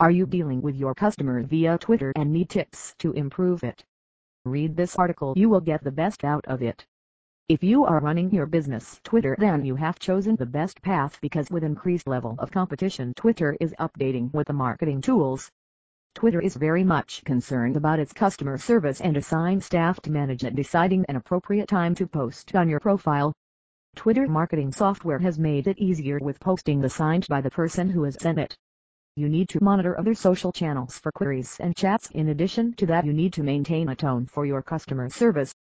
Are you dealing with your customer via Twitter and need tips to improve it? Read this article you will get the best out of it. If you are running your business Twitter then you have chosen the best path because with increased level of competition Twitter is updating with the marketing tools. Twitter is very much concerned about its customer service and assigns staff to manage it deciding an appropriate time to post on your profile. Twitter marketing software has made it easier with posting assigned by the person who has sent it. You need to monitor other social channels for queries and chats in addition to that you need to maintain a tone for your customer service.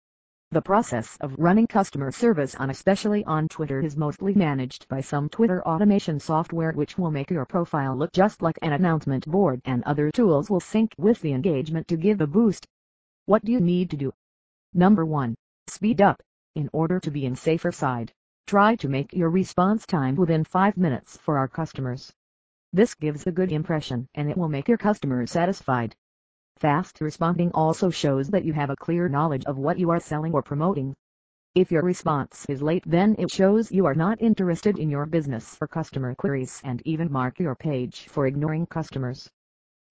The process of running customer service on especially on Twitter is mostly managed by some Twitter automation software which will make your profile look just like an announcement board and other tools will sync with the engagement to give a boost. What do you need to do? Number 1. Speed up. In order to be in safer side, try to make your response time within 5 minutes for our customers. This gives a good impression and it will make your customers satisfied. Fast responding also shows that you have a clear knowledge of what you are selling or promoting. If your response is late then it shows you are not interested in your business or customer queries and even mark your page for ignoring customers.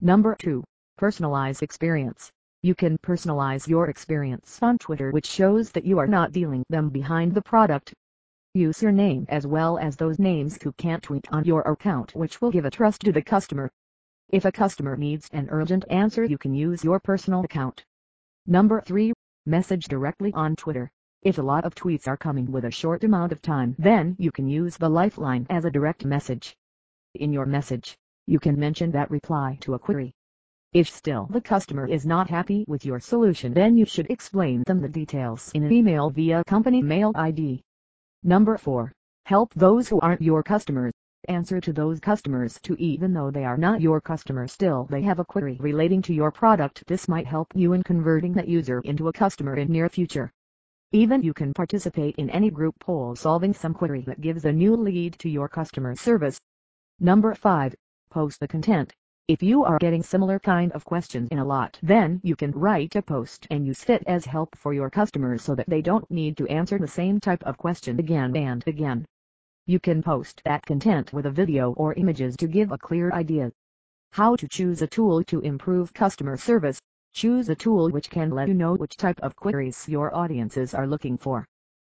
Number 2. Personalize experience. You can personalize your experience on Twitter which shows that you are not dealing them behind the product. Use your name as well as those names who can't tweet on your account which will give a trust to the customer. If a customer needs an urgent answer you can use your personal account. Number 3. Message directly on Twitter. If a lot of tweets are coming with a short amount of time then you can use the lifeline as a direct message. In your message, you can mention that reply to a query. If still the customer is not happy with your solution then you should explain them the details in an email via company mail ID. Number 4. Help those who aren't your customers answer to those customers too even though they are not your customer still they have a query relating to your product this might help you in converting that user into a customer in near future. Even you can participate in any group poll solving some query that gives a new lead to your customer service. Number 5. Post the content. If you are getting similar kind of questions in a lot then you can write a post and use it as help for your customers so that they don't need to answer the same type of question again and again. You can post that content with a video or images to give a clear idea. How to choose a tool to improve customer service. Choose a tool which can let you know which type of queries your audiences are looking for.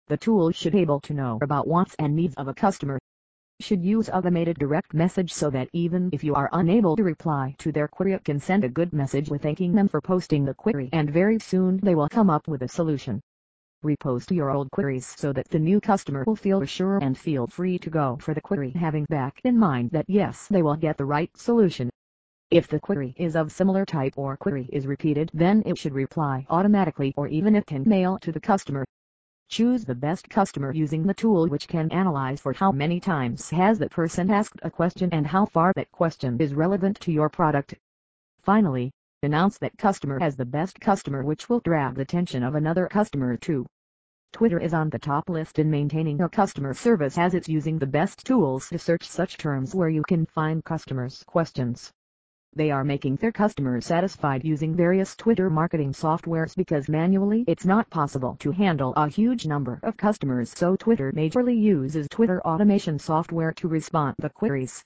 The tool should able to know about wants and needs of a customer. Should use automated direct message so that even if you are unable to reply to their query it can send a good message with thanking them for posting the query and very soon they will come up with a solution. Repost your old queries so that the new customer will feel sure and feel free to go for the query having back in mind that yes they will get the right solution. If the query is of similar type or query is repeated then it should reply automatically or even it can mail to the customer. Choose the best customer using the tool which can analyze for how many times has that person asked a question and how far that question is relevant to your product. Finally, Announce that customer as the best customer which will grab the attention of another customer too. Twitter is on the top list in maintaining a customer service as it's using the best tools to search such terms where you can find customers' questions. They are making their customers satisfied using various Twitter marketing softwares because manually it's not possible to handle a huge number of customers so Twitter majorly uses Twitter automation software to respond the queries.